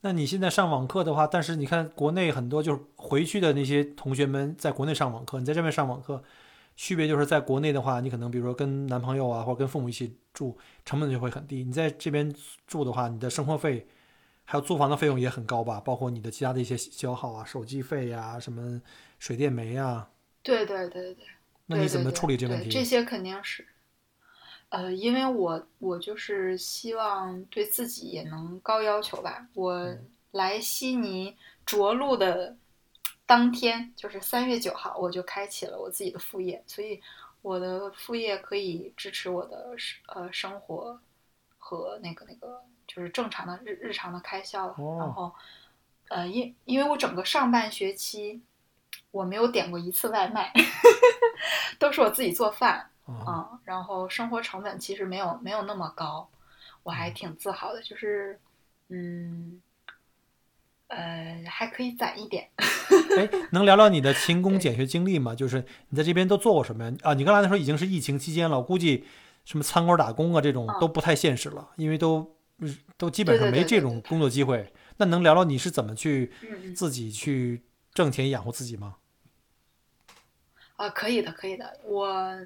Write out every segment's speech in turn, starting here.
那你现在上网课的话，但是你看国内很多就是回去的那些同学们在国内上网课，你在这边上网课，区别就是在国内的话，你可能比如说跟男朋友啊，或者跟父母一起住，成本就会很低。你在这边住的话，你的生活费还有租房的费用也很高吧？包括你的其他的一些消耗啊，手机费呀，什么水电煤啊。对对对对。那你怎么处理这问题？这些肯定是。呃，因为我我就是希望对自己也能高要求吧。我来悉尼着陆的当天，就是三月九号，我就开启了我自己的副业，所以我的副业可以支持我的呃生活和那个那个就是正常的日日常的开销了。然后，呃，因因为我整个上半学期我没有点过一次外卖，都是我自己做饭。嗯，然后生活成本其实没有没有那么高，我还挺自豪的，就是，嗯，呃，还可以攒一点。哎，能聊聊你的勤工俭学经历吗？就是你在这边都做过什么呀？啊，你刚才那时候已经是疫情期间了，我估计什么餐馆打工啊这种都不太现实了，因为都都基本上没这种工作机会。那能聊聊你是怎么去自己去挣钱养活自己吗？啊，可以的，可以的，我。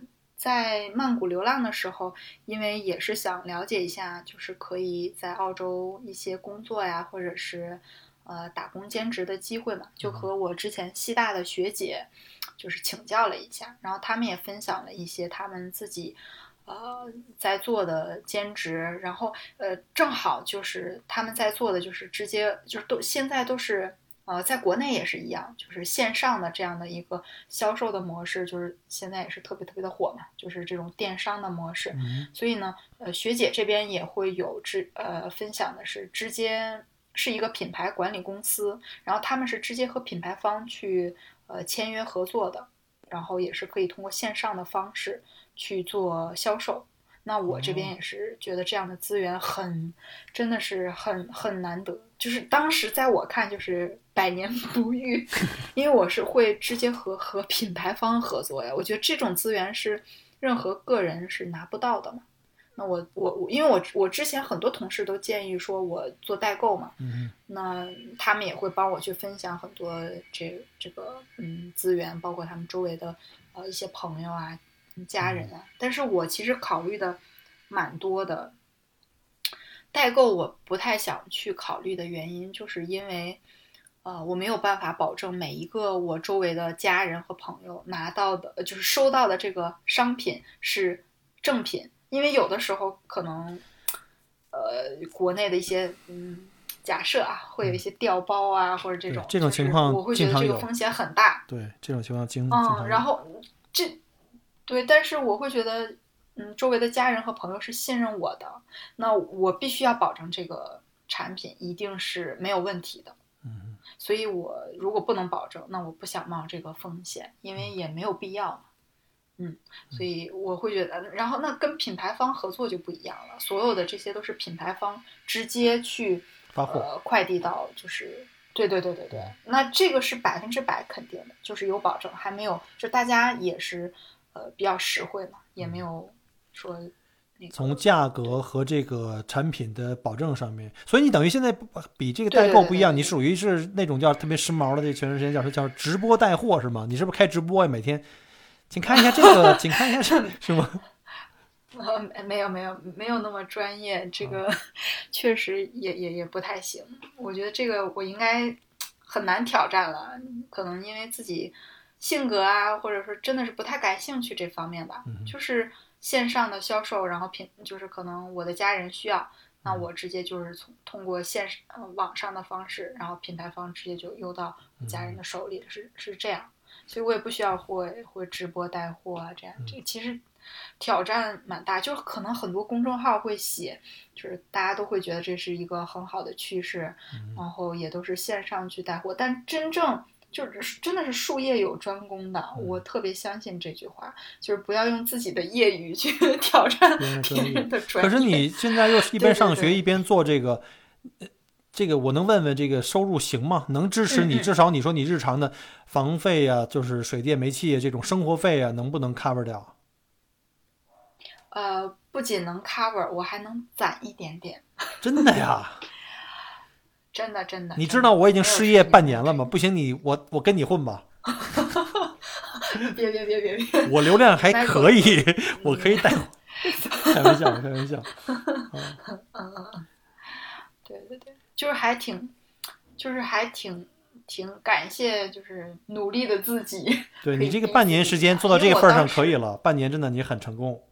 在曼谷流浪的时候，因为也是想了解一下，就是可以在澳洲一些工作呀，或者是呃打工兼职的机会嘛，就和我之前西大的学姐就是请教了一下，然后他们也分享了一些他们自己呃在做的兼职，然后呃正好就是他们在做的就是直接就是都现在都是。呃，在国内也是一样，就是线上的这样的一个销售的模式，就是现在也是特别特别的火嘛，就是这种电商的模式。所以呢，呃，学姐这边也会有直呃分享的是，直接是一个品牌管理公司，然后他们是直接和品牌方去呃签约合作的，然后也是可以通过线上的方式去做销售。那我这边也是觉得这样的资源很，真的是很很难得，就是当时在我看就是百年不遇，因为我是会直接和和品牌方合作呀，我觉得这种资源是任何个人是拿不到的嘛。那我我我，因为我我之前很多同事都建议说我做代购嘛，那他们也会帮我去分享很多这这个嗯资源，包括他们周围的呃一些朋友啊。家人啊，但是我其实考虑的蛮多的。代购我不太想去考虑的原因，就是因为，呃，我没有办法保证每一个我周围的家人和朋友拿到的，就是收到的这个商品是正品，因为有的时候可能，呃，国内的一些嗯，假设啊，会有一些掉包啊，或者这种这种情况，我会觉得这个风险很大。对，这种情况经嗯，然后这。对，但是我会觉得，嗯，周围的家人和朋友是信任我的，那我必须要保证这个产品一定是没有问题的。嗯，所以我如果不能保证，那我不想冒这个风险，因为也没有必要嘛。嗯，所以我会觉得，然后那跟品牌方合作就不一样了，所有的这些都是品牌方直接去发货、快递到，就是对对对对对，那这个是百分之百肯定的，就是有保证，还没有就大家也是。呃，比较实惠嘛，也没有说从价格和这个产品的保证上面，所以你等于现在比这个代购不一样，你属于是那种叫特别时髦的，这全段时间叫叫直播带货是吗？你是不是开直播呀？每天，请看一下这个，请看一下这是吗？呃，没有没有没有那么专业，这个 确实也也也不太行。我觉得这个我应该很难挑战了，可能因为自己。性格啊，或者说真的是不太感兴趣这方面吧，就是线上的销售，然后品就是可能我的家人需要，那我直接就是从通过线呃网上的方式，然后品牌方直接就邮到家人的手里，是是这样，所以我也不需要会会直播带货啊，这样这其实挑战蛮大，就可能很多公众号会写，就是大家都会觉得这是一个很好的趋势，然后也都是线上去带货，但真正。就是真的是术业有专攻的，我特别相信这句话，就是不要用自己的业余去 挑战别人的专业。可是你现在又一边上学一边做这个，这个我能问问这个收入行吗？能支持你？至少你说你日常的房费呀，就是水电煤气这种生活费啊，能不能 cover 掉？呃，不仅能 cover，我还能攒一点点。真的呀？真的真的。你知道我已经失业半年了吗？不行你，我我跟你混吧，别别别别别，我流量还可以，我可以带。开玩笑，开玩笑。嗯嗯嗯，对对对，就是还挺，就是还挺挺感谢，就是努力的自己。对你这个半年时间做到这个份上可以了，半年真的你很成功。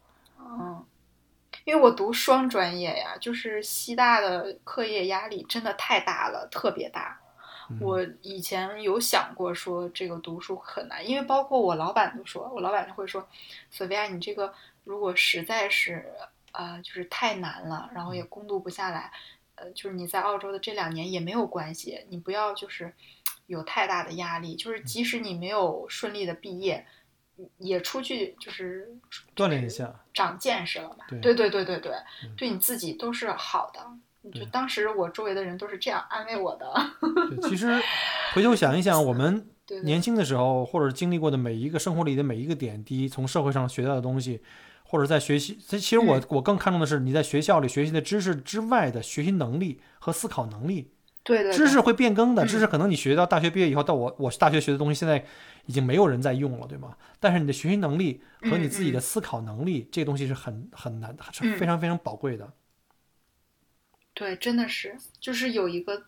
嗯，因为我读双专业呀，就是西大的课业压力真的太大了，特别大。嗯我以前有想过说这个读书很难，因为包括我老板都说，我老板就会说，索菲亚，你这个如果实在是呃就是太难了，然后也攻读不下来，呃，就是你在澳洲的这两年也没有关系，你不要就是有太大的压力，就是即使你没有顺利的毕业，也出去就是锻炼一下，长见识了嘛。对对对对对对嗯对你自己都是好的。就当时我周围的人都是这样安慰我的。对，其实回头想一想，我们年轻的时候或者经历过的每一个生活里的每一个点滴，从社会上学到的东西，或者在学习，其其实我嗯我更看重的是你在学校里学习的知识之外的学习能力和思考能力。对对，知识会变更的，嗯知识可能你学到大学毕业以后，到我我大学学的东西，现在已经没有人在用了，对吗？但是你的学习能力和你自己的思考能力，这个东西是很很难，非常非常宝贵的。对，真的是，就是有一个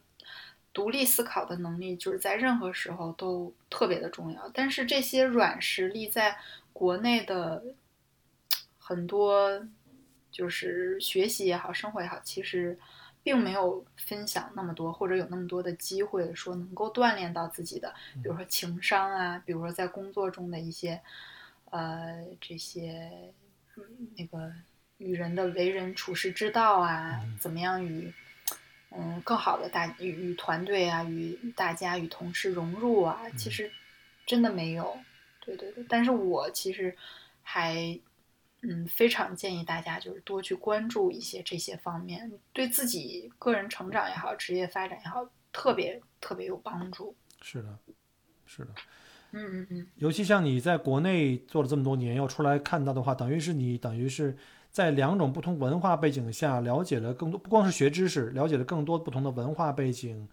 独立思考的能力，就是在任何时候都特别的重要。但是这些软实力在国内的很多就是学习也好，生活也好，其实并没有分享那么多，或者有那么多的机会说能够锻炼到自己的，比如说情商啊，比如说在工作中的一些呃这些嗯那个与人的为人处事之道啊，怎么样与嗯更好的大与与团队啊，与大家与同事融入啊，其实真的没有，对对对。但是我其实还嗯非常建议大家就是多去关注一些这些方面，对自己个人成长也好，职业发展也好，特别特别有帮助。是的，是的。嗯嗯嗯，尤其像你在国内做了这么多年，要出来看到的话，等于是你等于是在两种不同文化背景下了解了更多，不光是学知识，了解了更多不同的文化背景，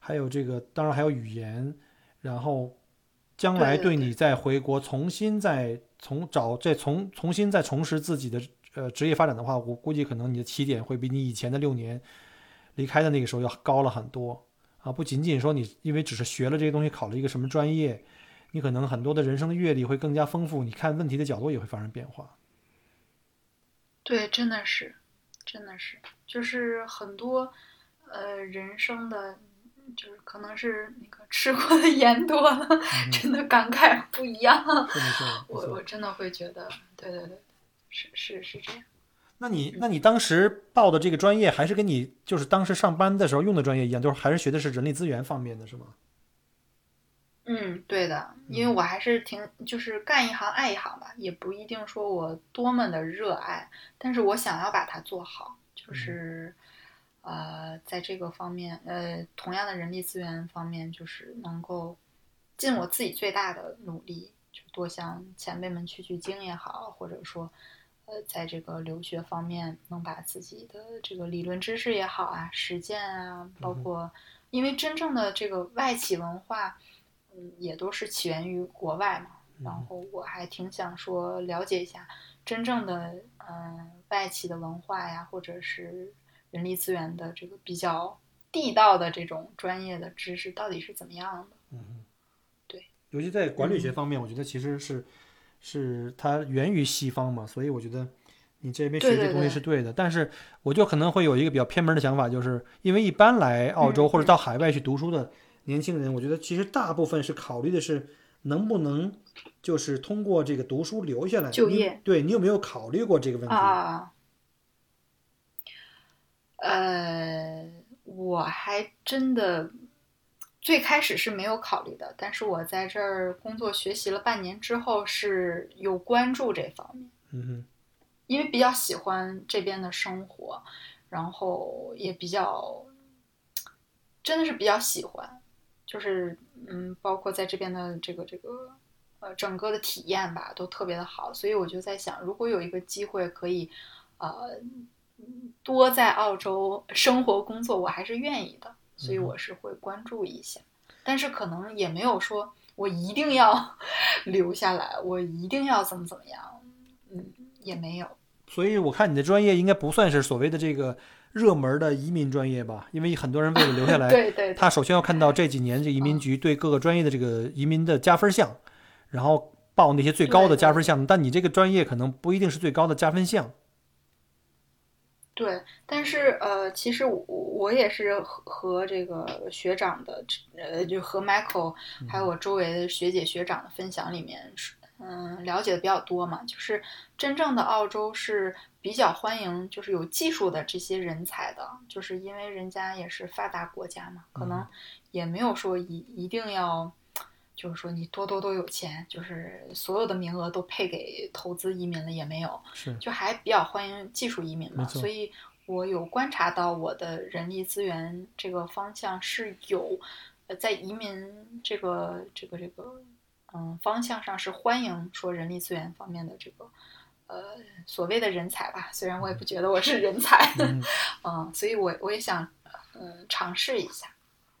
还有这个当然还有语言，然后将来对你再回国重新再从找再从重新再重拾自己的呃职业发展的话，我估计可能你的起点会比你以前的六年离开的那个时候要高了很多啊！不仅仅说你因为只是学了这些东西，考了一个什么专业。你可能很多的人生的阅历会更加丰富，你看问题的角度也会发生变化。对，真的是，真的是，就是很多呃人生的，就是可能是那个吃过的 盐多了，真的感慨不一样。我我真的会觉得，对对对，是是是这样。那你那你当时报的这个专业，还是跟你就是当时上班的时候用的专业一样，就是还是学的是人力资源方面的，是吗？嗯，对的，因为我还是挺就是干一行爱一行吧，也不一定说我多么的热爱，但是我想要把它做好，就是呃，在这个方面，呃，同样的人力资源方面，就是能够尽我自己最大的努力，就多向前辈们取取经也好，或者说。呃，在这个留学方面，能把自己的这个理论知识也好啊，实践啊，包括，因为真正的这个外企文化，嗯，也都是起源于国外嘛。然后我还挺想说了解一下真正的嗯外企的文化呀，或者是人力资源的这个比较地道的这种专业的知识到底是怎么样的。嗯，对，尤其在管理学方面，我觉得其实是是它源于西方嘛，所以我觉得你这边学这东西对对对是对的。但是我就可能会有一个比较偏门的想法，就是因为一般来澳洲嗯或者到海外去读书的年轻人，我觉得其实大部分是考虑的是能不能就是通过这个读书留下来就业对你有没有考虑过这个问题？啊！呃，我还真的最开始是没有考虑的，但是我在这儿工作学习了半年之后是有关注这方面，嗯哼，因为比较喜欢这边的生活，然后也比较真的是比较喜欢，就是嗯，包括在这边的这个这个呃整个的体验吧，都特别的好，所以我就在想，如果有一个机会可以呃多在澳洲生活工作，我还是愿意的。所以我是会关注一下，但是可能也没有说我一定要 留下来，我一定要怎么怎么样，嗯，也没有。所以我看你的专业应该不算是所谓的这个热门的移民专业吧？因为很多人为了留下来，对对，他首先要看到这几年这移民局对各个专业的这个移民的加分项，然后报那些最高的加分项。但你这个专业可能不一定是最高的加分项。对，但是呃，其实我我也是和和这个学长的，呃，就和 Michael 还有我周围的学姐学长的分享里面，嗯，了解的比较多嘛。就是真正的澳洲是比较欢迎，就是有技术的这些人才的，就是因为人家也是发达国家嘛，可能也没有说一一定要，就是说你多多多有钱，就是所有的名额都配给投资移民了也没有，是，就还比较欢迎技术移民嘛。所以我有观察到我的人力资源这个方向是有，呃，在移民这个这个这个。嗯，方向上是欢迎说人力资源方面的这个，呃，所谓的人才吧。虽然我也不觉得我是人才，嗯，所以我我也想，嗯，尝试一下。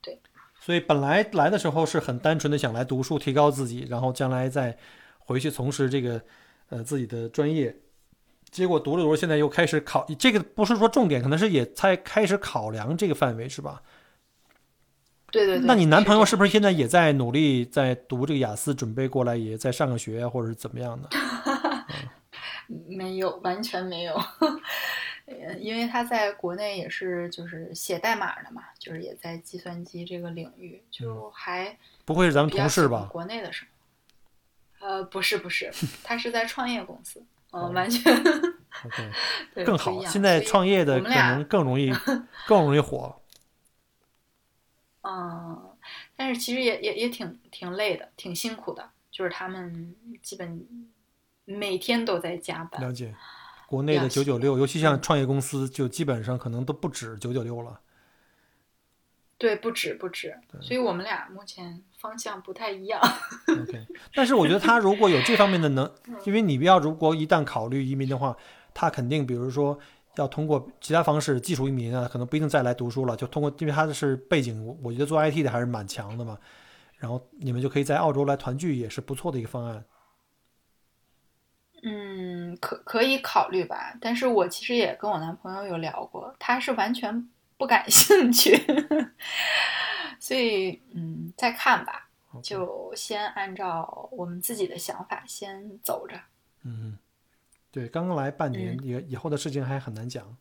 对。所以本来来的时候是很单纯的想来读书提高自己，然后将来再回去从事这个呃自己的专业。结果读着读着，现在又开始考这个，不是说重点，可能是也才开始考量这个范围，是吧？对对对，那你男朋友是不是现在也在努力在读这个雅思，准备过来也在上个学或者是怎么样的？没有，完全没有，因为他在国内也是就是写代码的嘛，就是也在计算机这个领域，就还不会是咱们同事吧？国内的什么，呃，不是不是，他是在创业公司，嗯，完全 更好。现在创业的可能更容易 更容易火。嗯，但是其实也也也挺挺累的，挺辛苦的。就是他们基本每天都在加班。了解，国内的九九六，尤其像创业公司，就基本上可能都不止九九六了。对，不止不止。所以我们俩目前方向不太一样。OK，但是我觉得他如果有这方面的能，因为你要如果一旦考虑移民的话，他肯定比如说。要通过其他方式，技术移民啊，可能不一定再来读书了，就通过，因为他是背景，我觉得做 IT 的还是蛮强的嘛。然后你们就可以在澳洲来团聚，也是不错的一个方案。嗯，可可以考虑吧。但是我其实也跟我男朋友有聊过，他是完全不感兴趣，所以嗯，再看吧，就先按照我们自己的想法先走着。嗯。对，刚刚来半年，以以后的事情还很难讲。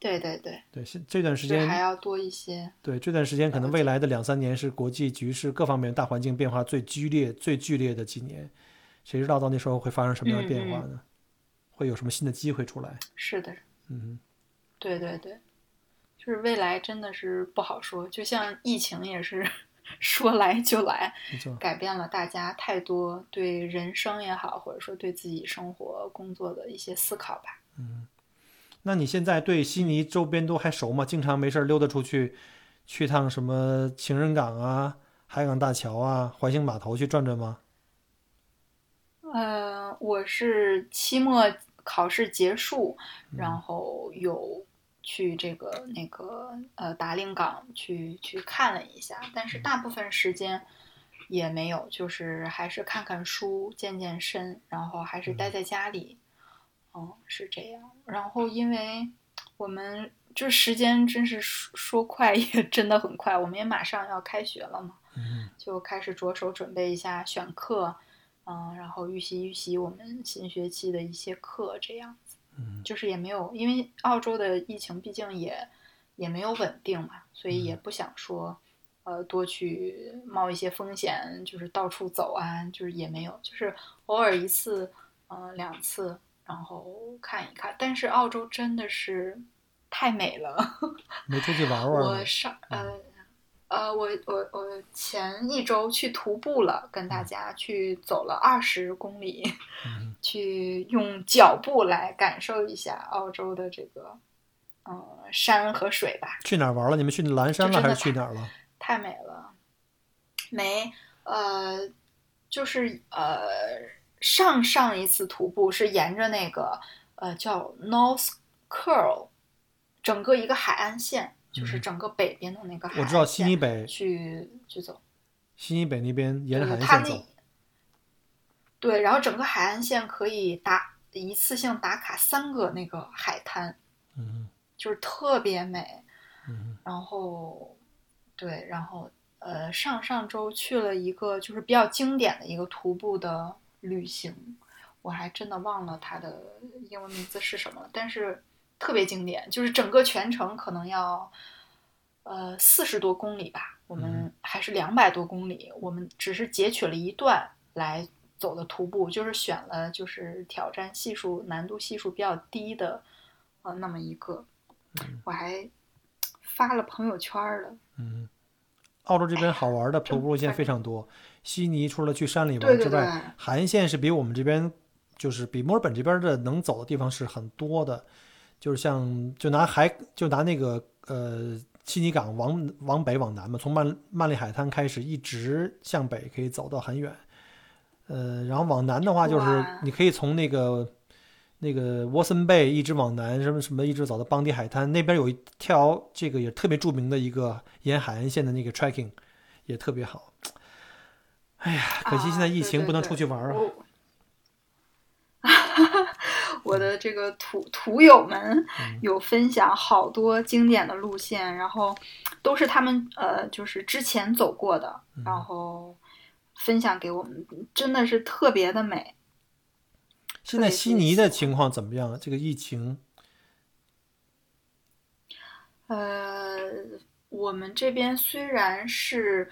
对对对，对，现这段时间还要多一些。对，这段时间可能未来的两三年是国际局势各方面大环境变化最剧烈、最剧烈的几年，谁知道到那时候会发生什么样的变化呢？会有什么新的机会出来？是的，嗯，对对对，就是未来真的是不好说，就像疫情也是。说来就来，改变了大家太多对人生也好，或者说对自己生活工作的一些思考吧。嗯，那你现在对悉尼周边都还熟吗？经常没事溜达出去，去趟什么情人港啊、海港大桥啊、环形码头去转转吗？呃，我是期末考试结束，然后有。去这个那个呃达令港去去看了一下，但是大部分时间也没有，就是还是看看书、健健身，然后还是待在家里。嗯，是这样。然后因为我们就时间真是说说快也真的很快，我们也马上要开学了嘛，就开始着手准备一下选课，嗯，然后预习预习我们新学期的一些课，这样子，嗯。就是也没有，因为澳洲的疫情毕竟也也没有稳定嘛，所以也不想说，呃，多去冒一些风险，就是到处走啊，就是也没有，就是偶尔一次，嗯，两次，然后看一看。但是澳洲真的是太美了，没出去玩玩。我上呃。呃，我我我前一周去徒步了，跟大家去走了二十公里，去用脚步来感受一下澳洲的这个，嗯，山和水吧。去哪儿玩了？你们去蓝山了还是去哪儿了？太美了，没，呃，就是呃，上上一次徒步是沿着那个呃叫 North Curl，整个一个海岸线。就是整个北边的那个海嗯我知道悉尼北，去去走。悉尼北那边沿着海岸线走。对，然后整个海岸线可以打一次性打卡三个那个海滩，嗯就是特别美。嗯然后，对，然后呃，上上周去了一个就是比较经典的一个徒步的旅行，我还真的忘了它的英文名字是什么了，但是特别经典，就是整个全程可能要呃四十多公里吧，我们嗯还是两百多公里，我们只是截取了一段来走的徒步，就是选了就是挑战系数难度系数比较低的呃那么一个，我还发了朋友圈儿了。嗯，澳洲这边好玩的徒步路线非常多。悉尼除了去山里玩之外，对，海岸线是比我们这边，就是比墨尔本这边的能走的地方是很多的。就是像就拿海就拿那个呃悉尼港往往北往南嘛，从曼曼丽海滩开始一直向北可以走到很远。呃，然后往南的话就是你可以从那个那个沃森贝一直往南，什么什么一直走到邦迪海滩那边有一条这个也特别著名的一个沿海岸线的那个 tracking 也特别好。哎呀，可惜现在疫情不能出去玩啊。我 我的这个土土友们有分享好多经典的路线，然后都是他们呃就是之前走过的，然后分享给我们，真的是特别的美。现在悉尼的情况怎么样？这个疫情，呃，我们这边虽然是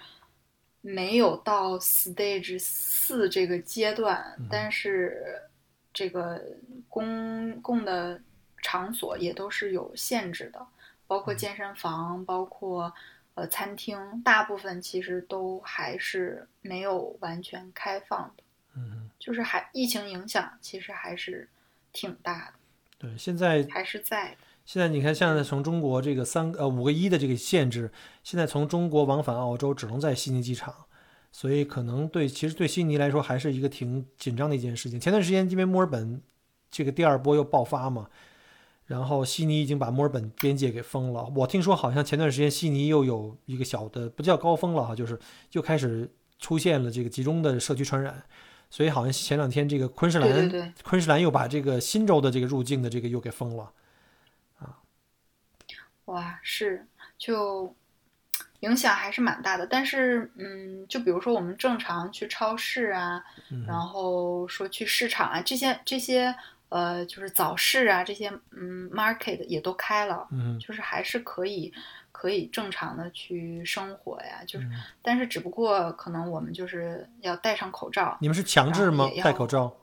没有到 stage 四这个阶段，但是这个公共的场所也都是有限制的，包括健身房，包括呃餐厅，大部分其实都还是没有完全开放的，嗯，就是还疫情影响其实还是挺大的，对，现在还是在的。现在你看，现在从中国这个三呃五个一的这个限制，现在从中国往返澳洲只能在悉尼机场，所以可能对其实对悉尼来说还是一个挺紧张的一件事情。前段时间因为墨尔本这个第二波又爆发嘛，然后悉尼已经把墨尔本边界给封了。我听说好像前段时间悉尼又有一个小的不叫高峰了哈，就是又开始出现了这个集中的社区传染，所以好像前两天这个昆士兰对对对。昆士兰又把这个新州的这个入境的这个又给封了。啊哇，是就影响还是蛮大的。但是，嗯，就比如说我们正常去超市啊，嗯然后说去市场啊，这些这些呃，就是早市啊，这些嗯 market 也都开了，嗯就是还是可以可以正常的去生活呀。就是，嗯但是只不过可能我们就是要戴上口罩，你们是强制吗戴口罩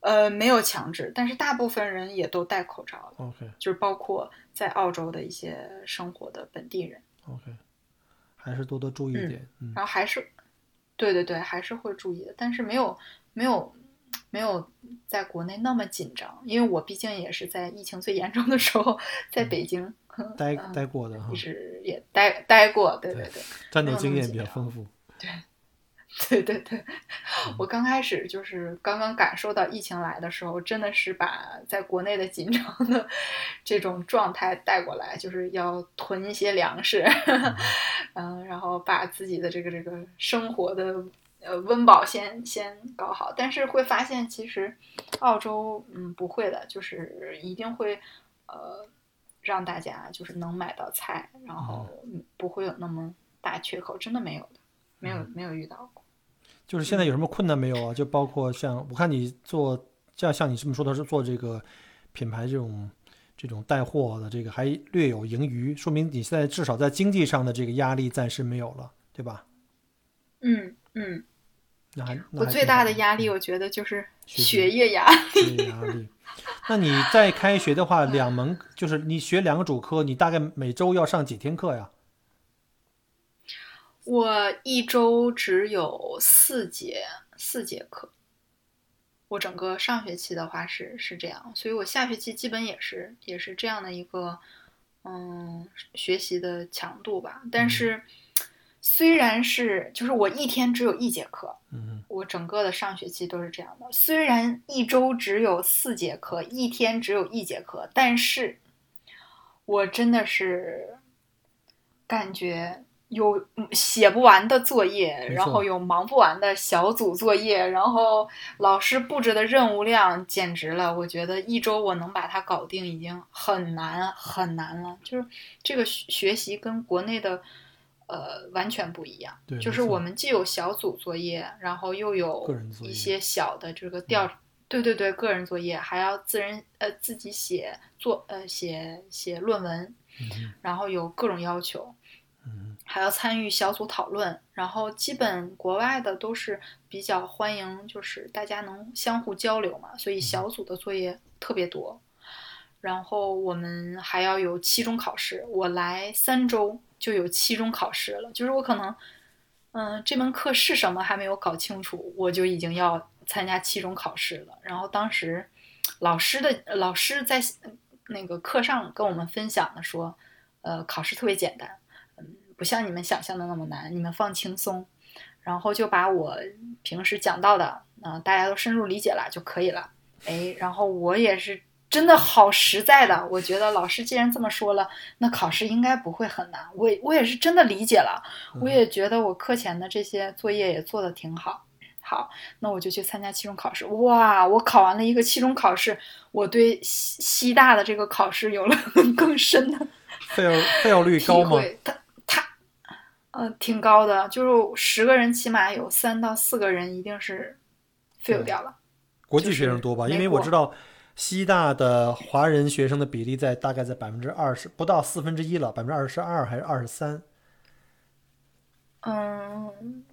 呃，没有强制，但是大部分人也都戴口罩了，？OK 就是包括在澳洲的一些生活的本地人。OK，还是多多注意一点。嗯然后还是，对对对，还是会注意的，但是没有没有没有在国内那么紧张，因为我毕竟也是在疫情最严重的时候在北京，待嗯待过的哈一，直也待待过，对对对战斗经验比较丰富。对对对，对我刚开始就是刚刚感受到疫情来的时候，真的是把在国内的紧张的这种状态带过来，就是要囤一些粮食，嗯，然后把自己的这个这个生活的呃温饱先先搞好。但是会发现，其实澳洲嗯不会的，就是一定会呃让大家就是能买到菜，然后嗯不会有那么大缺口，真的没有的，没有没有遇到过。就是现在有什么困难没有啊？就包括像我看你做，像像你这么说的是做这个品牌这种这种带货的这个还略有盈余，说明你现在至少在经济上的这个压力暂时没有了，对吧？嗯嗯，那还那我最大的压力，我觉得就是学业压力。这个压力。那你在开学的话，两门就是你学两个主科，你大概每周要上几天课呀？我一周只有四节四节课，我整个上学期的话是是这样，所以我下学期基本也是也是这样的一个嗯学习的强度吧。但是虽然是就是我一天只有一节课，嗯我整个的上学期都是这样的。虽然一周只有四节课，一天只有一节课，但是我真的是感觉有写不完的作业，然后有忙不完的小组作业，然后老师布置的任务量简直了，我觉得一周我能把它搞定已经很难很难了。就是这个学学习跟国内的呃完全不一样，就是我们既有小组作业，然后又有一些小的这个调。对对对，个人作业还要自人呃自己写作呃写写论文，嗯然后有各种要求，嗯还要参与小组讨论，然后基本国外的都是比较欢迎，就是大家能相互交流嘛，所以小组的作业特别多。然后我们还要有期中考试，我来三周就有期中考试了，就是我可能，嗯、这门课是什么还没有搞清楚，我就已经要参加期中考试了。然后当时老师的老师在那个课上跟我们分享的说，呃，考试特别简单，嗯，不像你们想象的那么难，你们放轻松。然后就把我平时讲到的，嗯、大家都深入理解了就可以了。哎，然后我也是真的好实在的，我觉得老师既然这么说了，那考试应该不会很难。我也我也是真的理解了，我也觉得我课前的这些作业也做得挺好。好，那我就去参加期中考试。哇，我考完了一个期中考试，我对西西大的这个考试有了 更深的，fail fail 率高吗？会。他他，呃，挺高的，就是十个人起码有三到四个人一定是 fail 掉了。国际学生多吧？没因为我知道西大的华人学生的比例在大概在百分之二十，不到四分之一了，百分之二十二还是二十三？嗯，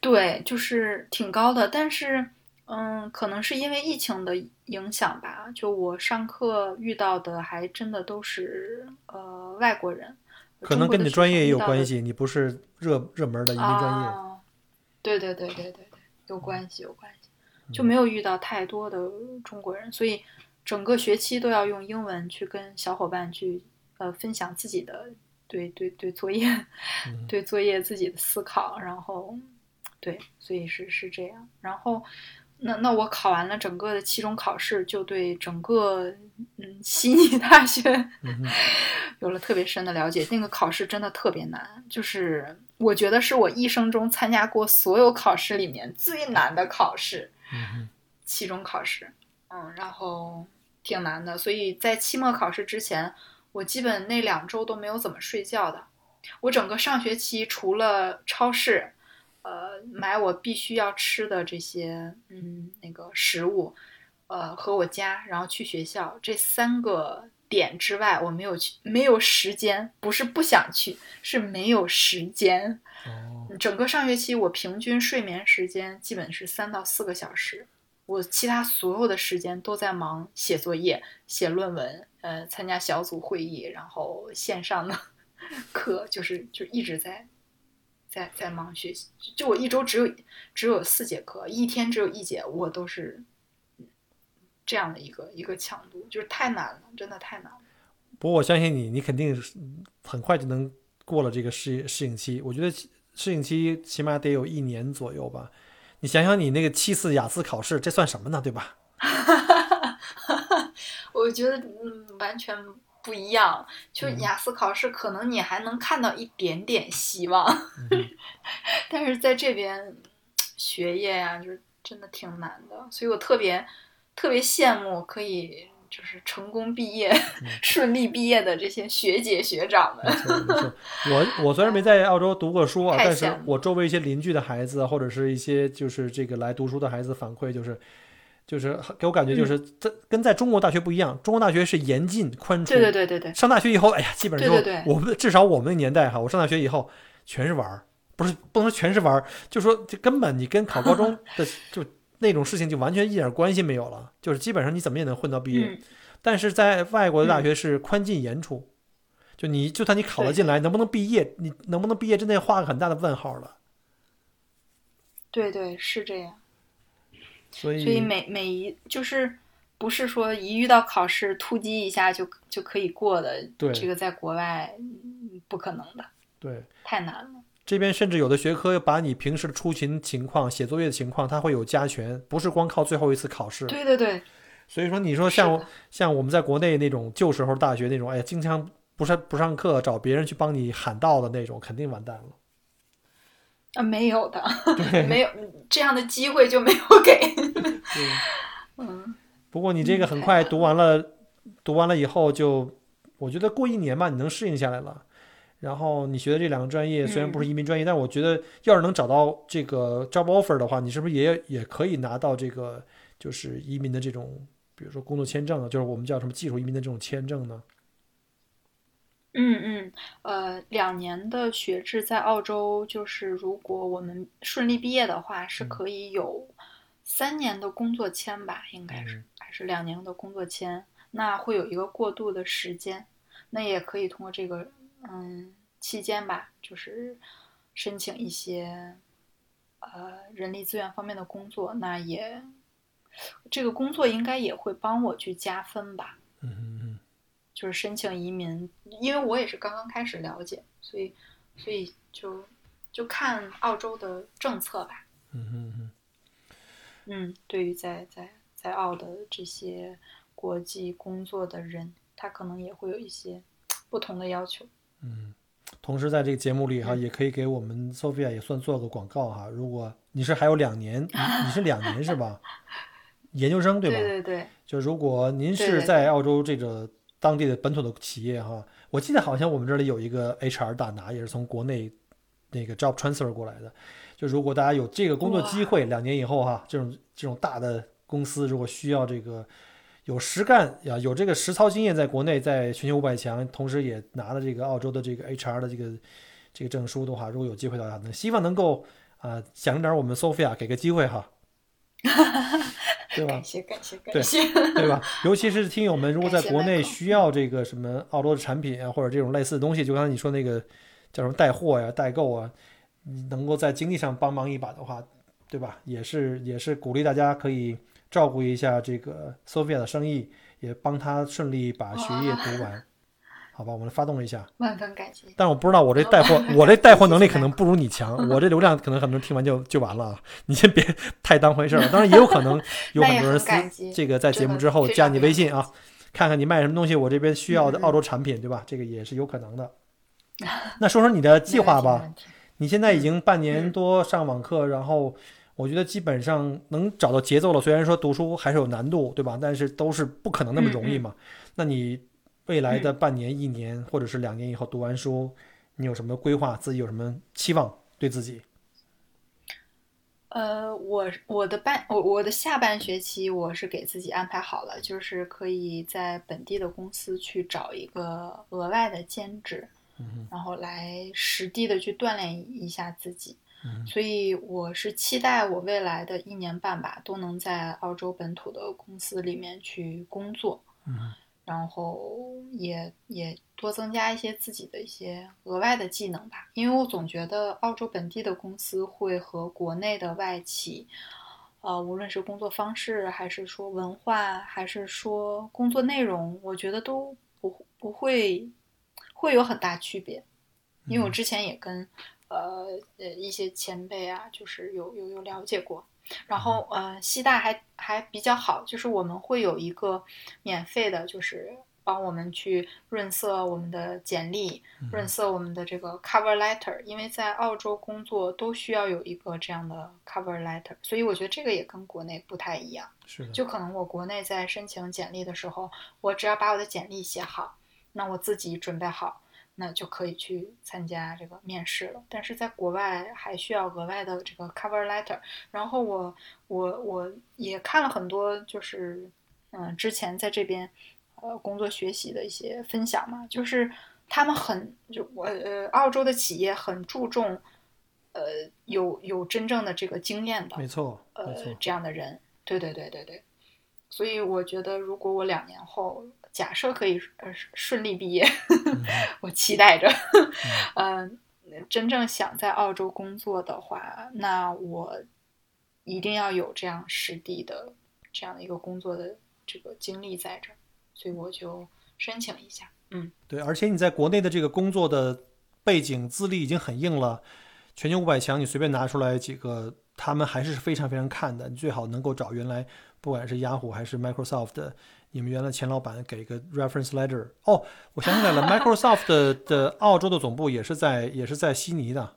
对，就是挺高的，但是，嗯，可能是因为疫情的影响吧，就我上课遇到的还真的都是呃外国人，可能跟你专业也有关系。你不是热热门的移民专业。啊，对对对对对对，有关系有关系，嗯就没有遇到太多的中国人，所以整个学期都要用英文去跟小伙伴去呃分享自己的对对对作业，嗯 对作业自己的思考，然后对，所以是是这样，然后。那那我考完了整个的期中考试，就对整个嗯悉尼大学嗯，有了特别深的了解。那个考试真的特别难，就是我觉得是我一生中参加过所有考试里面最难的考试，嗯，期中考试。嗯，然后挺难的，所以在期末考试之前，我基本那两周都没有怎么睡觉的。我整个上学期除了超市，呃，买我必须要吃的这些，嗯，那个食物，呃，和我家，然后去学校这三个点之外，我没有去，没有时间，不是不想去，是没有时间。哦，整个上学期我平均睡眠时间基本是三到四个小时，我其他所有的时间都在忙写作业、写论文，呃，参加小组会议，然后线上的 课，就是就一直在在在忙学习。就我一周只有只有四节课，一天只有一节，我都是这样的一个一个强度，就是太难了，真的太难了。不过我相信你，你肯定很快就能过了这个适适应期。我觉得适应期起码得有一年左右吧。你想想，你那个七次雅思考试，这算什么呢？对吧？我觉得嗯，完全不一样。就嗯雅思考试，可能你还能看到一点点希望，嗯 但是在这边学业呀、就是真的挺难的。所以我特别特别羡慕可以就是成功毕业、嗯 顺利毕业的这些学姐学长们。我我虽然没在澳洲读过书啊，但是我周围一些邻居的孩子，或者是一些就是这个来读书的孩子反馈，就是就是给我感觉就是这跟在中国大学不一样，中国大学是严进宽出。对对对对对，上大学以后，哎呀，基本上就我们至少我们那年代哈，我上大学以后全是玩儿，不是不能说全是玩儿，就说这根本你跟考高中 的就那种事情就完全一点关系没有了，就是基本上你怎么也能混到毕业。嗯，但是在外国的大学是宽进严出，就你就算你考了进来，能不能毕业，你能不能毕业，真的要画个很大的问号了。对对是这样。所以，所以每每一就是不是说一遇到考试突击一下就就可以过的，对这个在国外嗯不可能的，对太难了。这边甚至有的学科把你平时的出勤情况、写作业的情况，它会有加权，不是光靠最后一次考试。对对对，所以说，你说像像我们在国内那种旧时候大学那种，哎呀，经常不上不上课，找别人去帮你喊到的那种，肯定完蛋了。啊，没有的，对，没有这样的机会就没有给。对 嗯不过你这个很快读完了，读完了以后就，我觉得过一年吧，你能适应下来了。然后你学的这两个专业虽然不是移民专业，但我觉得要是能找到这个 job offer 的话，你是不是也也可以拿到这个就是移民的这种，比如说工作签证啊，就是我们叫什么技术移民的这种签证呢？嗯嗯，呃，两年的学制在澳洲，就是如果我们顺利毕业的话，是嗯。可以有三年的工作签吧，应该是嗯。还是两年的工作签，那会有一个过渡的时间，那也可以通过这个嗯期间吧，就是申请一些呃人力资源方面的工作，那也这个工作应该也会帮我去加分吧。嗯，就是申请移民，因为我也是刚刚开始了解，所以所以就就看澳洲的政策吧。嗯嗯嗯，嗯，对于在在在澳的这些国际工作的人，他可能也会有一些不同的要求。嗯同时在这个节目里哈，嗯也可以给我们 Sophia 也算做个广告哈。如果你是还有两年，你你是两年是吧？研究生对吧？对对对，就如果您是在澳洲这个当地的本土的企业哈，我记得好像我们这里有一个 HR 大拿，也是从国内那个 job transfer 过来的。就如果大家有这个工作机会，两年以后哈，这种这种大的公司如果需要这个有实干呀，有这个实操经验，在国内在全球五百强，同时也拿了这个澳洲的这个 HR 的这个这个证书的话，如果有机会的话，能希望能够啊、想着点我们 Sophia 给个机会哈，对吧感？谢感谢对感谢。对吧？尤其是听友们，如果在国内需要这个什么澳洲的产品啊，或者这种类似的东西，就刚才你说那个叫什么带货呀、代购啊，你能够在经济上帮忙一把的话，对吧？也是也是鼓励大家可以照顾一下这个 Sophia 的生意，也帮他顺利把学业读完，好吧？我们发动一下。万分感激。但我不知道我这带货，我这带货能力可能不如你强，我这流量可能很多人听完就就完了啊！你先别太当回事儿。当然也有可能有很很多人私这个在节目之后加你微信啊看看你卖什么东西，我这边需要的澳洲产品，对吧？这个也是有可能的。那说说你的计划吧。你现在已经半年嗯多上网课，然后我觉得基本上能找到节奏了。虽然说读书还是有难度，对吧？但是都是不可能那么容易嘛。那你未来的半年、一年或者是两年以后读完书，你有什么规划？自己有什么期望？对自己？呃，我我的半我我的下半学期我是给自己安排好了，就是可以在本地的公司去找一个额外的兼职，嗯然后来实地的去锻炼一下自己。嗯所以我是期待我未来的一年半吧，都能在澳洲本土的公司里面去工作，嗯然后也也多增加一些自己的一些额外的技能吧。因为我总觉得澳洲本地的公司会和国内的外企，呃，无论是工作方式，还是说文化，还是说工作内容，我觉得都不不会会有很大区别。因为我之前也跟呃呃一些前辈啊，就是有有有了解过，然后呃西大还还比较好，就是我们会有一个免费的，就是帮我们去润色我们的简历，润色我们的这个 cover letter，因为在澳洲工作都需要有一个这样的 cover letter，所以我觉得这个也跟国内不太一样。是的，就可能我国内在申请简历的时候，我只要把我的简历写好，那我自己准备好，那就可以去参加这个面试了。但是在国外还需要额外的这个 cover letter。然后我我我也看了很多，就是嗯之前在这边呃工作学习的一些分享嘛，就是他们很就我呃澳洲的企业很注重呃有有真正的这个经验的，没错，没呃错，这样的人。对对对对对，所以我觉得，如果我两年后假设可以呃顺利毕业，嗯 我期待着，嗯、真正想在澳洲工作的话，那我一定要有这样实地的这样的一个工作的这个经历在这儿，所以我就申请一下。嗯，对，而且你在国内的这个工作的背景资历已经很硬了，全球五百强你随便拿出来几个，他们还是非常非常看的。你最好能够找原来不管是雅虎还是 Microsoft 的你们原来钱老板给个 reference letter。哦，我想起来了，Microsoft 的的澳洲的总部也是在也是在悉尼的，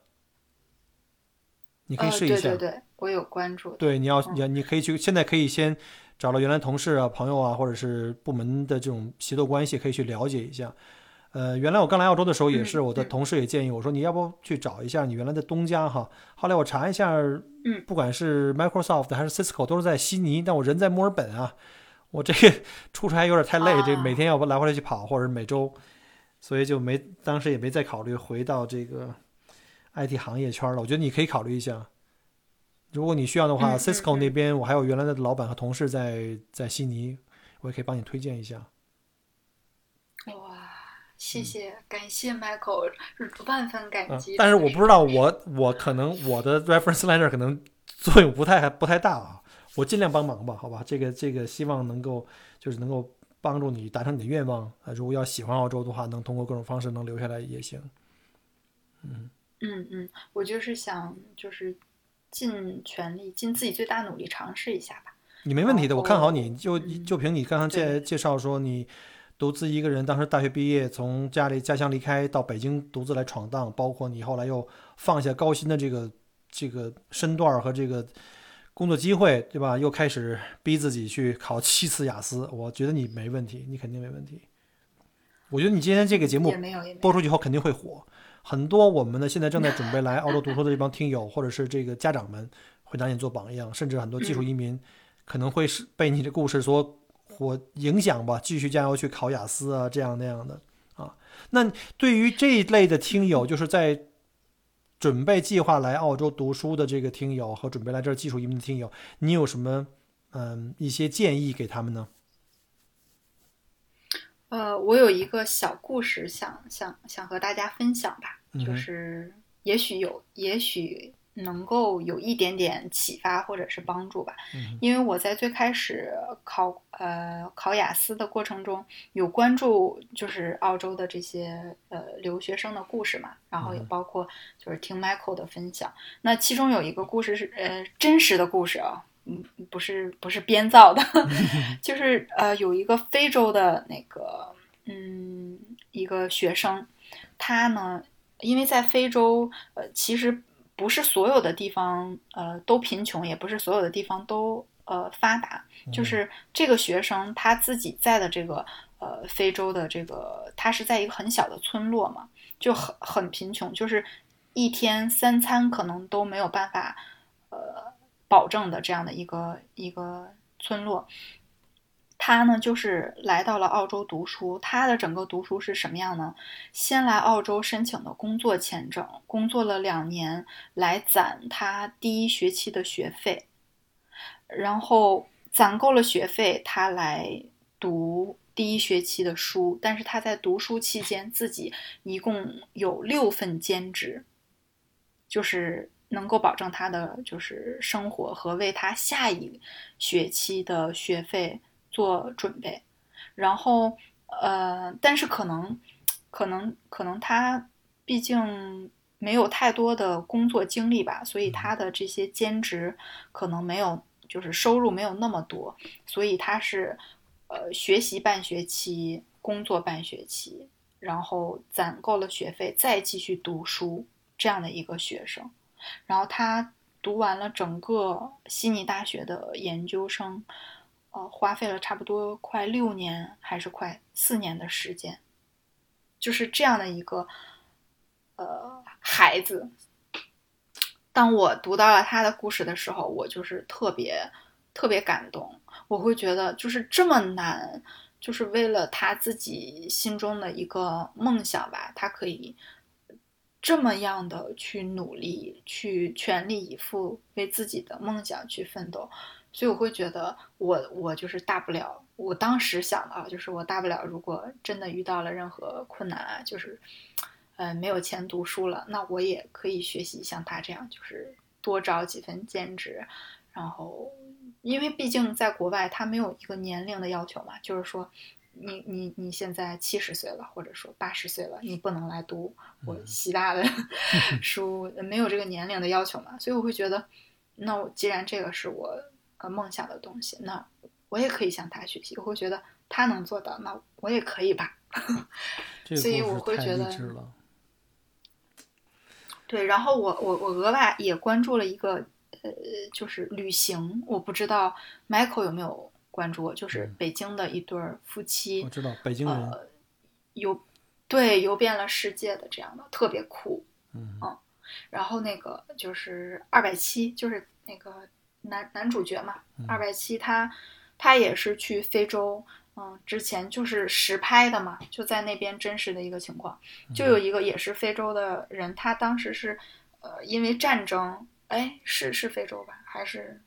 你可以试一下。对对对，我有关注。对，你要你你可以去，现在可以先找到原来同事啊、朋友啊，或者是部门的这种协作关系，可以去了解一下。呃，原来我刚来澳洲的时候也是，我的同事也建议我说，你要不去找一下你原来的东家哈。后来我查一下，嗯，不管是 Microsoft 还是 Cisco 都是在悉尼，但我人在墨尔本啊，我这个 出差有点太累，这每天要不来回来去跑，或者每周，所以就没当时也没再考虑回到这个 IT 行业圈了。我觉得你可以考虑一下，如果你需要的话，Cisco 那边我还有原来的老板和同事在在悉尼，我也可以帮你推荐一下。哇！谢谢，感谢 Michael，万分感激。但是我不知道，我我可能我的 reference letter 可能作用不太不太大啊。我尽量帮忙吧，好吧？这个这个希望能够就是能够帮助你达成你的愿望啊。如果要喜欢澳洲的话，能通过各种方式能留下来也行。嗯嗯嗯，我就是想就是尽全力尽自己最大努力尝试一下吧。你没问题的，我看好你。就就凭你刚刚介介绍说你。独自一个人，当时大学毕业，从家里家乡离开到北京独自来闯荡，包括你后来又放下高薪的这个这个身段和这个工作机会，对吧？又开始逼自己去考七次雅思，我觉得你没问题，你肯定没问题。我觉得你今天这个节目播出去以后肯定会火，很多我们的现在正在准备来澳洲读书的这帮听友，或者是这个家长们会拿你做榜样，甚至很多技术移民可能会是被你的故事所。火影响吧，继续加油去考雅思啊，这样那样的啊。那对于这一类的听友，就是在准备计划来澳洲读书的这个听友和准备来这儿技术移民的听友，你有什么嗯一些建议给他们呢？呃，我有一个小故事，想想想和大家分享吧，就是也许有，也许。能够有一点点启发或者是帮助吧，因为我在最开始考呃考雅思的过程中，有关注就是澳洲的这些呃留学生的故事嘛，然后也包括就是听 Michael 的分享。那其中有一个故事是呃真实的故事啊，嗯不是不是编造的，就是呃有一个非洲的那个嗯一个学生，他呢因为在非洲呃其实。不是所有的地方，呃，都贫穷，也不是所有的地方都呃发达。就是这个学生他自己在的这个呃非洲的这个，他是在一个很小的村落嘛，就很很贫穷，就是一天三餐可能都没有办法呃保证的这样的一个一个村落。他呢，就是来到了澳洲读书。他的整个读书是什么样呢？先来澳洲申请的工作签证，工作了两年来攒他第一学期的学费，然后攒够了学费，他来读第一学期的书。但是他在读书期间，自己一共有六份兼职，就是能够保证他的就是生活和为他下一学期的学费。做准备，然后呃，但是可能，可能，可能他毕竟没有太多的工作经历吧，所以他的这些兼职可能没有，就是收入没有那么多，所以他是呃学习半学期，工作半学期，然后攒够了学费再继续读书这样的一个学生，然后他读完了整个悉尼大学的研究生。呃，花费了差不多快六年，还是快四年的时间，就是这样的一个呃孩子。当我读到了他的故事的时候，我就是特别特别感动。我会觉得，就是这么难，就是为了他自己心中的一个梦想吧，他可以这么样的去努力，去全力以赴，为自己的梦想去奋斗。所以我会觉得，我我就是大不了，我当时想的啊，就是我大不了，如果真的遇到了任何困难啊，就是，呃，没有钱读书了，那我也可以学习像他这样，就是多找几份兼职，然后，因为毕竟在国外，他没有一个年龄的要求嘛，就是说，你你你现在七十岁了，或者说八十岁了，你不能来读我西大的 书，没有这个年龄的要求嘛，所以我会觉得，那我既然这个是我。呃，梦想的东西，那我也可以向他学习。我会觉得他能做到，那我也可以吧。所以我会觉得。对，然后我我我额外也关注了一个呃，就是旅行，我不知道 Michael 有没有关注过，就是嗯北京的一对夫妻我，知道北京人，呃，游对游遍了世界的这样的，特别酷。嗯然后那个就是二百七，就是那个男男主角嘛，嗯。二百七他他也是去非洲，嗯，之前就是实拍的嘛，就在那边真实的一个情况，就有一个也是非洲的人，他当时是呃因为战争，哎，是是非洲吧，还是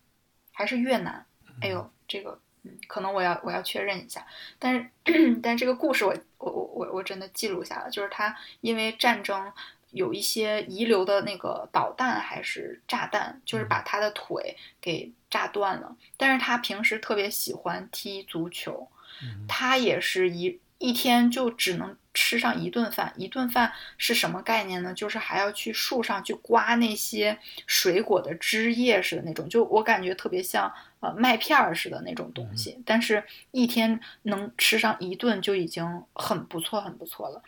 还是越南？哎呦，这个嗯，可能我要我要确认一下，但是 但这个故事我我我我我真的记录下了，就是他因为战争有一些遗留的那个导弹还是炸弹，就是把他的腿给炸断了。但是他平时特别喜欢踢足球，嗯他也是一一天就只能吃上一顿饭，一顿饭是什么概念呢？就是还要去树上去刮那些水果的枝叶似的那种，就我感觉特别像呃麦片儿似的那种东西。但是一天能吃上一顿就已经很不错，很不错了。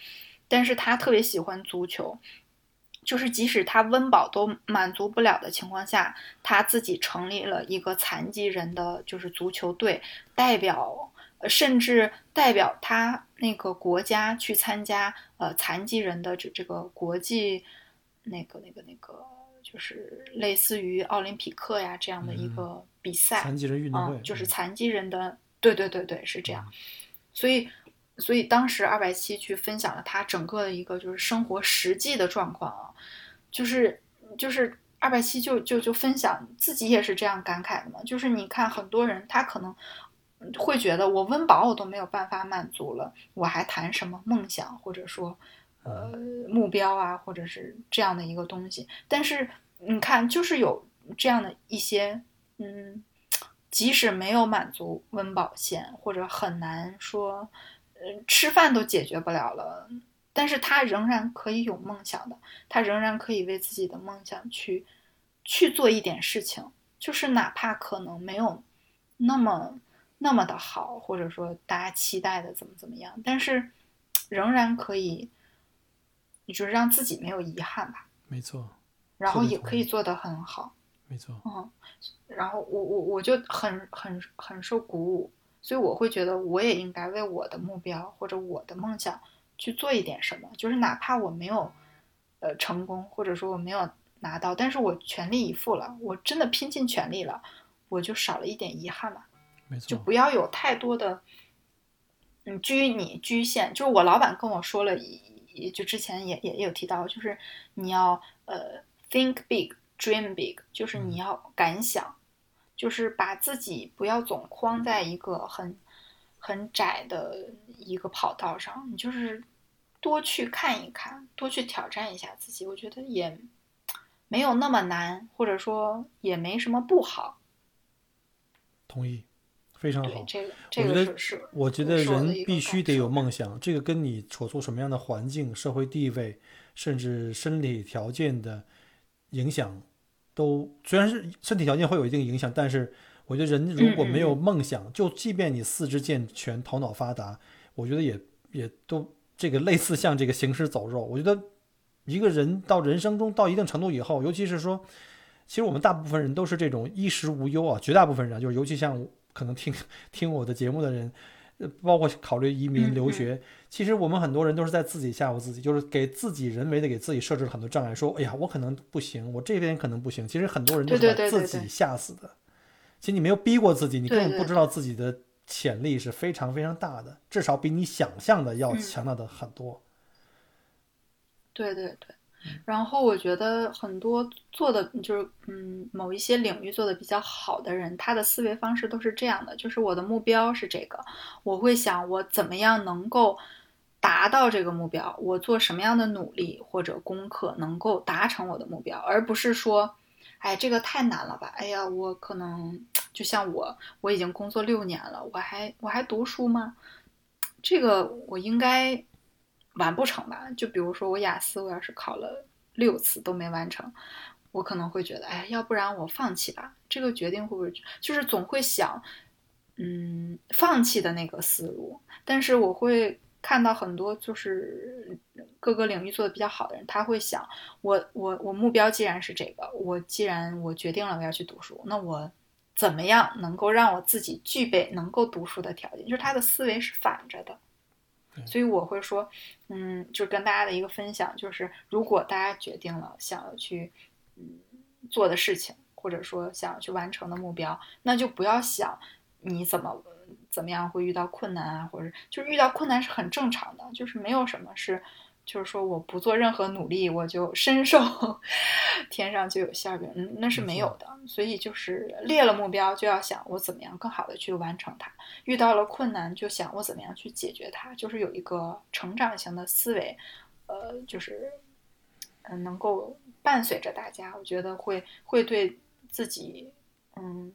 但是他特别喜欢足球，就是即使他温饱都满足不了的情况下，他自己成立了一个残疾人的就是足球队，代表呃甚至代表他那个国家去参加呃残疾人的这这个国际那个那个那个就是类似于奥林匹克呀这样的一个比赛，残疾人运动会嗯，就是嗯残疾人的，对对对对，是这样。所以，所以当时二百七去分享了他整个的一个就是生活实际的状况啊，就是就是二百七就就就分享自己也是这样感慨的嘛，就是你看很多人他可能会觉得我温饱我都没有办法满足了，我还谈什么梦想或者说呃目标啊，或者是这样的一个东西，但是你看就是有这样的一些嗯。即使没有满足温饱线，或者很难说，呃，吃饭都解决不了了，但是他仍然可以有梦想的，他仍然可以为自己的梦想去去做一点事情，就是哪怕可能没有那么那么的好，或者说大家期待的怎么怎么样，但是仍然可以，就是让自己没有遗憾吧，没错，然后也可以做得很好。没错，嗯，然后我我我就很很很受鼓舞，所以我会觉得我也应该为我的目标或者我的梦想去做一点什么，就是哪怕我没有呃成功，或者说我没有拿到，但是我全力以赴了，我真的拼尽全力了，我就少了一点遗憾嘛，没错，就不要有太多的嗯拘泥局限。就是我老板跟我说了就之前也也也有提到，就是你要呃 think big。Dream big，就是你要敢想，就是把自己不要总框在一个很很窄的一个跑道上，你就是多去看一看，多去挑战一下自己，我觉得也没有那么难，或者说也没什么不好。同意，非常对，好。这个这我觉得个是是，我觉得人必须得有梦想，这个跟你所处什么样的环境、社会地位，甚至生理条件的影响，都虽然是身体条件会有一定影响，但是我觉得人如果没有嗯嗯梦想，就即便你四肢健全、头脑发达，我觉得也也都这个类似像这个行尸走肉。我觉得一个人到人生中到一定程度以后，尤其是说，其实我们大部分人都是这种衣食无忧啊，绝大部分人啊，就是尤其像可能听听我的节目的人，呃包括考虑移民留学，其实我们很多人都是在自己吓唬自己，就是给自己人为的给自己设置了很多障碍，说哎呀我可能不行，我这边可能不行。其实很多人都是把自己对对对对吓死的。其实你没有逼过自己，你根本不知道自己的潜力是非常非常大的，至少比你想象的要嗯强大的很多。对对对，然后我觉得很多做的就是嗯某一些领域做的比较好的人，他的思维方式都是这样的，就是我的目标是这个，我会想我怎么样能够达到这个目标，我做什么样的努力或者功课能够达成我的目标，而不是说，哎这个太难了吧，哎呀我可能就像我我已经工作六年了，我还我还读书吗？这个我应该完不成吧？就比如说我雅思，我要是考了六次都没完成，我可能会觉得，哎，要不然我放弃吧。这个决定会不会就是总会想，嗯放弃的那个思路，但是我会看到很多就是各个领域做的比较好的人，他会想，我我我目标既然是这个，我既然我决定了我要去读书，那我怎么样能够让我自己具备能够读书的条件？就是他的思维是反着的。所以我会说，嗯，就跟大家的一个分享，就是如果大家决定了想要去，嗯，做的事情，或者说想要去完成的目标，那就不要想你怎么怎么样会遇到困难啊，或者就是遇到困难是很正常的，就是没有什么是。就是说，我不做任何努力，我就深受天上就有馅饼，嗯，那是没有的。所以就是列了目标，就要想我怎么样更好的去完成它；遇到了困难，就想我怎么样去解决它。就是有一个成长型的思维，呃，就是嗯，能够伴随着大家，我觉得会会对自己，嗯，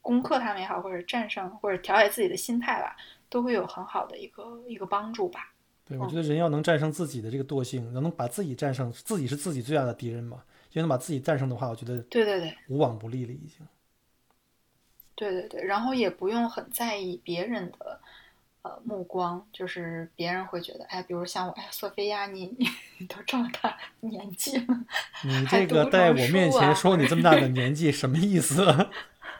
攻克他们也好，或者战胜，或者调节自己的心态吧，都会有很好的一个一个帮助吧。对，我觉得人要能战胜自己的这个惰性，能把自己战胜，自己是自己最大的敌人嘛。就能把自己战胜的话，我觉得对对对，无往不利了已经。对对对，然后也不用很在意别人的呃目光，就是别人会觉得，哎，比如像我，哎，索菲亚，你 你都这么大年纪了，你这个在我面前说你这么大的 年纪，什么意思？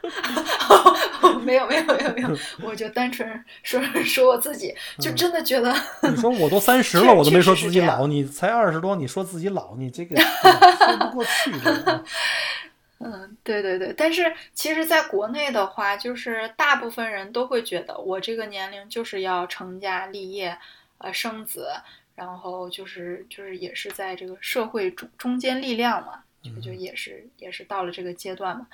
没有没有没有没有，我就单纯说说我自己，就真的觉得。你说我都三十了，我都没说自己老，你才二十多，你说自己老，你这个说不过去。嗯，对对对，但是其实，在国内的话，就是大部分人都会觉得，我这个年龄就是要成家立业，呃，生子，然后就是就是也是在这个社会中中坚力量嘛，就就也是也是到了这个阶段嘛。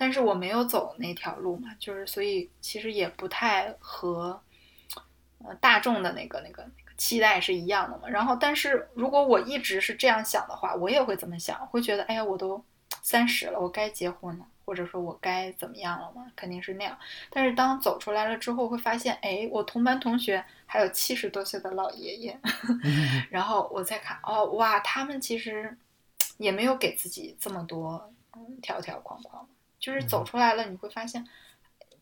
但是我没有走那条路嘛，就是所以其实也不太和，呃大众的那个那个那个期待是一样的嘛。然后，但是如果我一直是这样想的话，我也会这么想，会觉得哎呀，我都三十了，我该结婚了，或者说我该怎么样了嘛？肯定是那样。但是当走出来了之后，会发现，哎，我同班同学还有七十多岁的老爷爷，然后我再看，哦哇，他们其实也没有给自己这么多条条框框。就是走出来了，你会发现，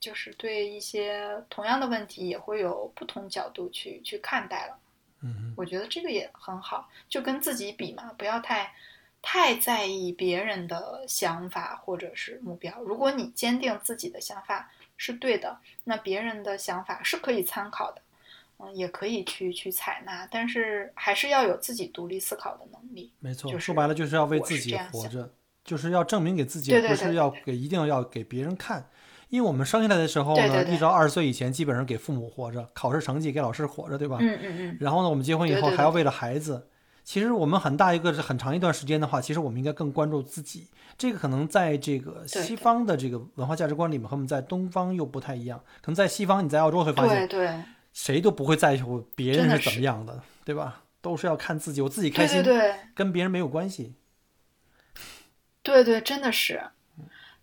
就是对一些同样的问题也会有不同角度去去看待了。嗯，我觉得这个也很好，就跟自己比嘛，不要太太在意别人的想法或者是目标。如果你坚定自己的想法是对的，那别人的想法是可以参考的，嗯，也可以去去采纳，但是还是要有自己独立思考的能力。没错，就说白了就是要为自己活着。就是要证明给自己，不是要给一定要给别人看，因为我们生下来的时候呢，一直到二十岁以前，基本上给父母活着，考试成绩给老师活着，对吧？嗯嗯嗯。然后呢，我们结婚以后还要为了孩子。其实我们很大一个是很长一段时间的话，其实我们应该更关注自己。这个可能在这个西方的这个文化价值观里面和我们在东方又不太一样。可能在西方，你在澳洲会发现，对对，谁都不会在乎别人是怎么样的，对吧？都是要看自己，我自己开心，对对对，跟别人没有关系。对对，真的是。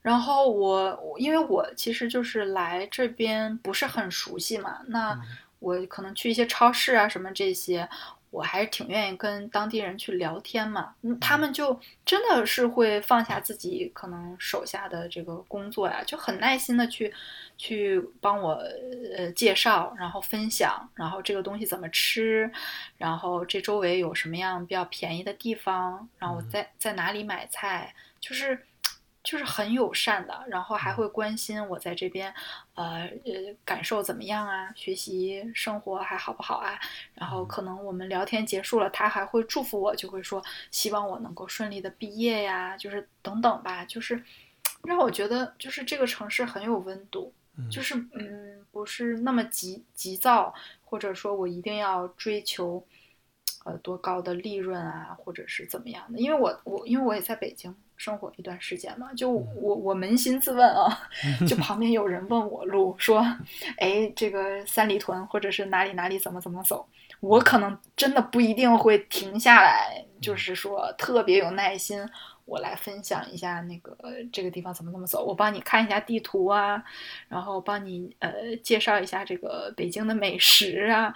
然后我，因为我其实就是来这边不是很熟悉嘛，那我可能去一些超市啊什么这些。我还是挺愿意跟当地人去聊天嘛，嗯，他们就真的是会放下自己可能手下的这个工作呀，就很耐心的去去帮我呃介绍，然后分享，然后这个东西怎么吃，然后这周围有什么样比较便宜的地方，然后我在在哪里买菜，就是。就是很友善的，然后还会关心我在这边，呃呃感受怎么样啊，学习生活还好不好啊？然后可能我们聊天结束了，他还会祝福我，就会说希望我能够顺利的毕业呀，就是等等吧，就是让我觉得就是这个城市很有温度，就是嗯不是那么急急躁，或者说我一定要追求呃多高的利润啊，或者是怎么样的？因为我我因为我也在北京。生活一段时间嘛，就我我扪心自问啊，就旁边有人问我路，说，哎，这个三里屯或者是哪里哪里怎么怎么走，我可能真的不一定会停下来，就是说特别有耐心，我来分享一下那个这个地方怎么怎么走，我帮你看一下地图啊，然后帮你呃介绍一下这个北京的美食啊，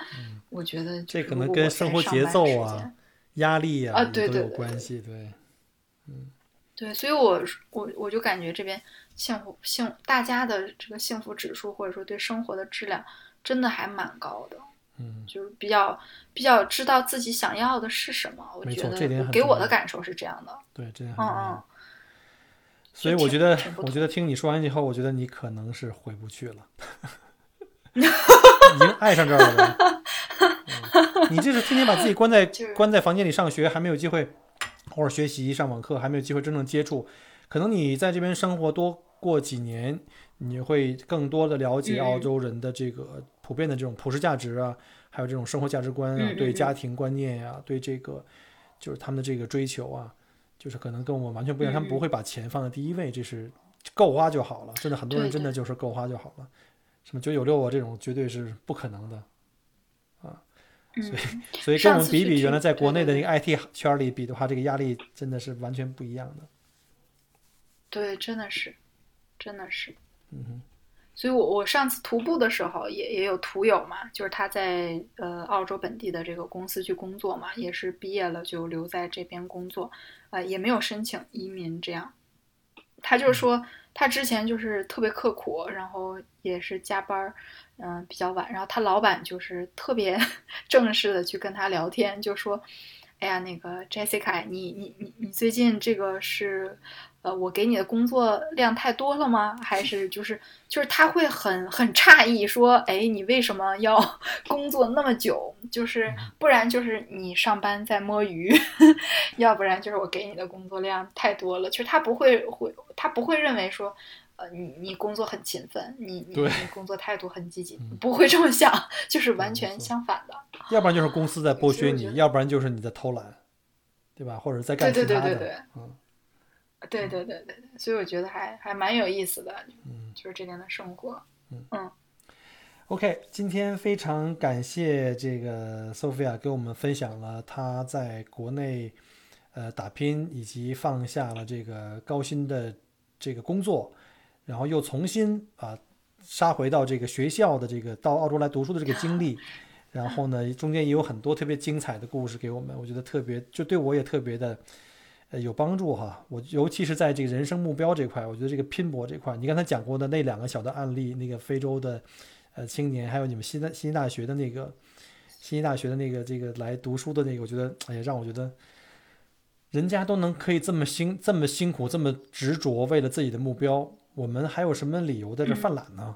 我觉得这可能跟生活节奏啊、压力啊都有关系，对，嗯。对，所以我我我就感觉这边幸福幸大家的这个幸福指数或者说对生活的质量真的还蛮高的，嗯，就是比较比较知道自己想要的是什么。我没觉错这点给我的感受是这样的。对，这样嗯嗯，所以我觉得我觉得听你说完以后，我觉得你可能是回不去了，已经爱上这儿了 你这是天天把自己关在就是关在房间里上学，还没有机会偶尔学习上网课，还没有机会真正接触。可能你在这边生活多过几年，你会更多的了解嗯澳洲人的这个普遍的这种普世价值啊，还有这种生活价值观啊，对家庭观念呀、对这个就是他们的这个追求啊，就是可能跟我们完全不一样，他们嗯不会把钱放在第一位，这是够花就好了。真的，很多人真的就是够花就好了。什么九九六啊，这种绝对是不可能的。嗯，所以跟我们比比，原来在国内的对那个 IT 圈里比的话，这个压力真的是完全不一样的。对，真的是，真的是。嗯哼，所以我我上次徒步的时候也也有徒友嘛，就是他在呃澳洲本地的这个公司去工作嘛，也是毕业了就留在这边工作，呃也没有申请移民这样。他就是说他之前就是特别刻苦，然后也是加班儿，嗯、比较晚，然后他老板就是特别 正式的去跟他聊天，就说。哎呀，那个 Jessica，你你你你最近这个是，呃，我给你的工作量太多了吗？还是就是就是他会很很诧异说，哎，你为什么要 工作那么久？就是不然就是你上班在摸鱼，要不然就是我给你的工作量太多了。就是他不会会他不会认为说，呃，你你工作很勤奋，你你你工作态度很积极嗯，不会这么想，就是完全相反的。要不然就是公司在剥削你，要不然就是你在偷懒，对吧？或者在干对其他的。对对对对嗯对对对对对，所以我觉得还还蛮有意思的，嗯。就是这边的生活。嗯 OK，今天非常感谢这个 Sophia 给我们分享了她在国内呃打拼以及放下了这个高薪的这个工作，然后又重新啊杀回到这个学校的这个到澳洲来读书的这个经历，然后呢中间也有很多特别精彩的故事给我们，我觉得特别就对我也特别的。呃，有帮助哈，我尤其是在这个人生目标这块，我觉得这个拼搏这块，你刚才讲过的那两个小的案例，那个非洲的呃青年，还有你们新大悉尼大学的那个悉尼大学的那个这个来读书的那个，我觉得哎呀，让我觉得人家都能可以这么辛这么辛苦这么执着，为了自己的目标，我们还有什么理由在这犯懒呢？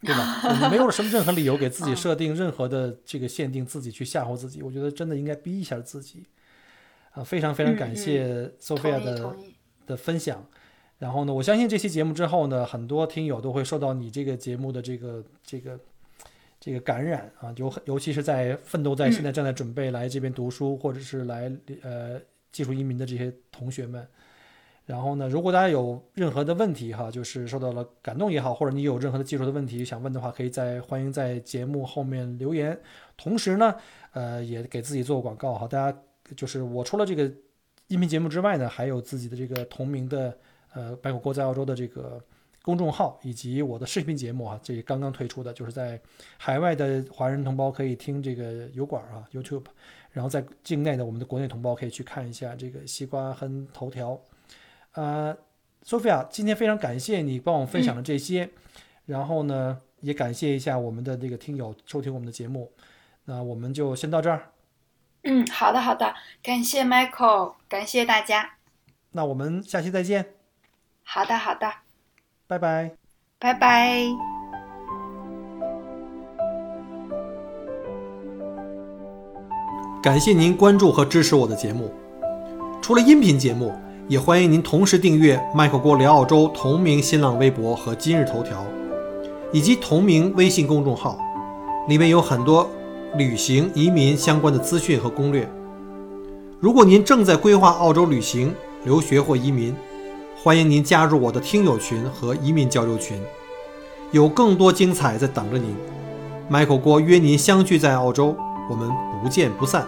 对吧？我们没有什么任何理由给自己嗯设定任何的这个限定，自己去吓唬自己。我觉得真的应该逼一下自己。啊，非常非常感嗯谢 Sophia 的。的分享。然后呢，我相信这期节目之后呢，很多听友都会受到你这个节目的这个这个这个感染啊，尤尤其是在奋斗在嗯现在正在准备来这边读书，或者是来呃技术移民的这些同学们。然后呢，如果大家有任何的问题哈，就是受到了感动也好，或者你有任何的技术的问题想问的话，可以在欢迎在节目后面留言。同时呢，呃，也给自己做个广告哈，大家就是我除了这个音频节目之外呢，还有自己的这个同名的呃白狗锅在澳洲的这个公众号，以及我的视频节目啊，这刚刚推出的，就是在海外的华人同胞可以听这个油管啊 YouTube，然后在境内的我们的国内同胞可以去看一下这个西瓜和头条。呃，Sophia，今天非常感谢你帮我分享了这些，然后呢，也感谢一下我们的这个听友收听我们的节目。那我们就先到这儿，嗯，好的好的，感谢 Michael，感谢大家。那我们下期再见，好的好的，拜拜。拜拜。感谢您关注和支持我的节目。除了音频节目，也欢迎您同时订阅“麦克郭聊澳洲”同名新浪微博和今日头条，以及同名微信公众号，里面有很多旅行、移民相关的资讯和攻略。如果您正在规划澳洲旅行、留学或移民，欢迎您加入我的听友群和移民交流群，有更多精彩在等着您。Michael 郭约您相聚在澳洲，我们不见不散。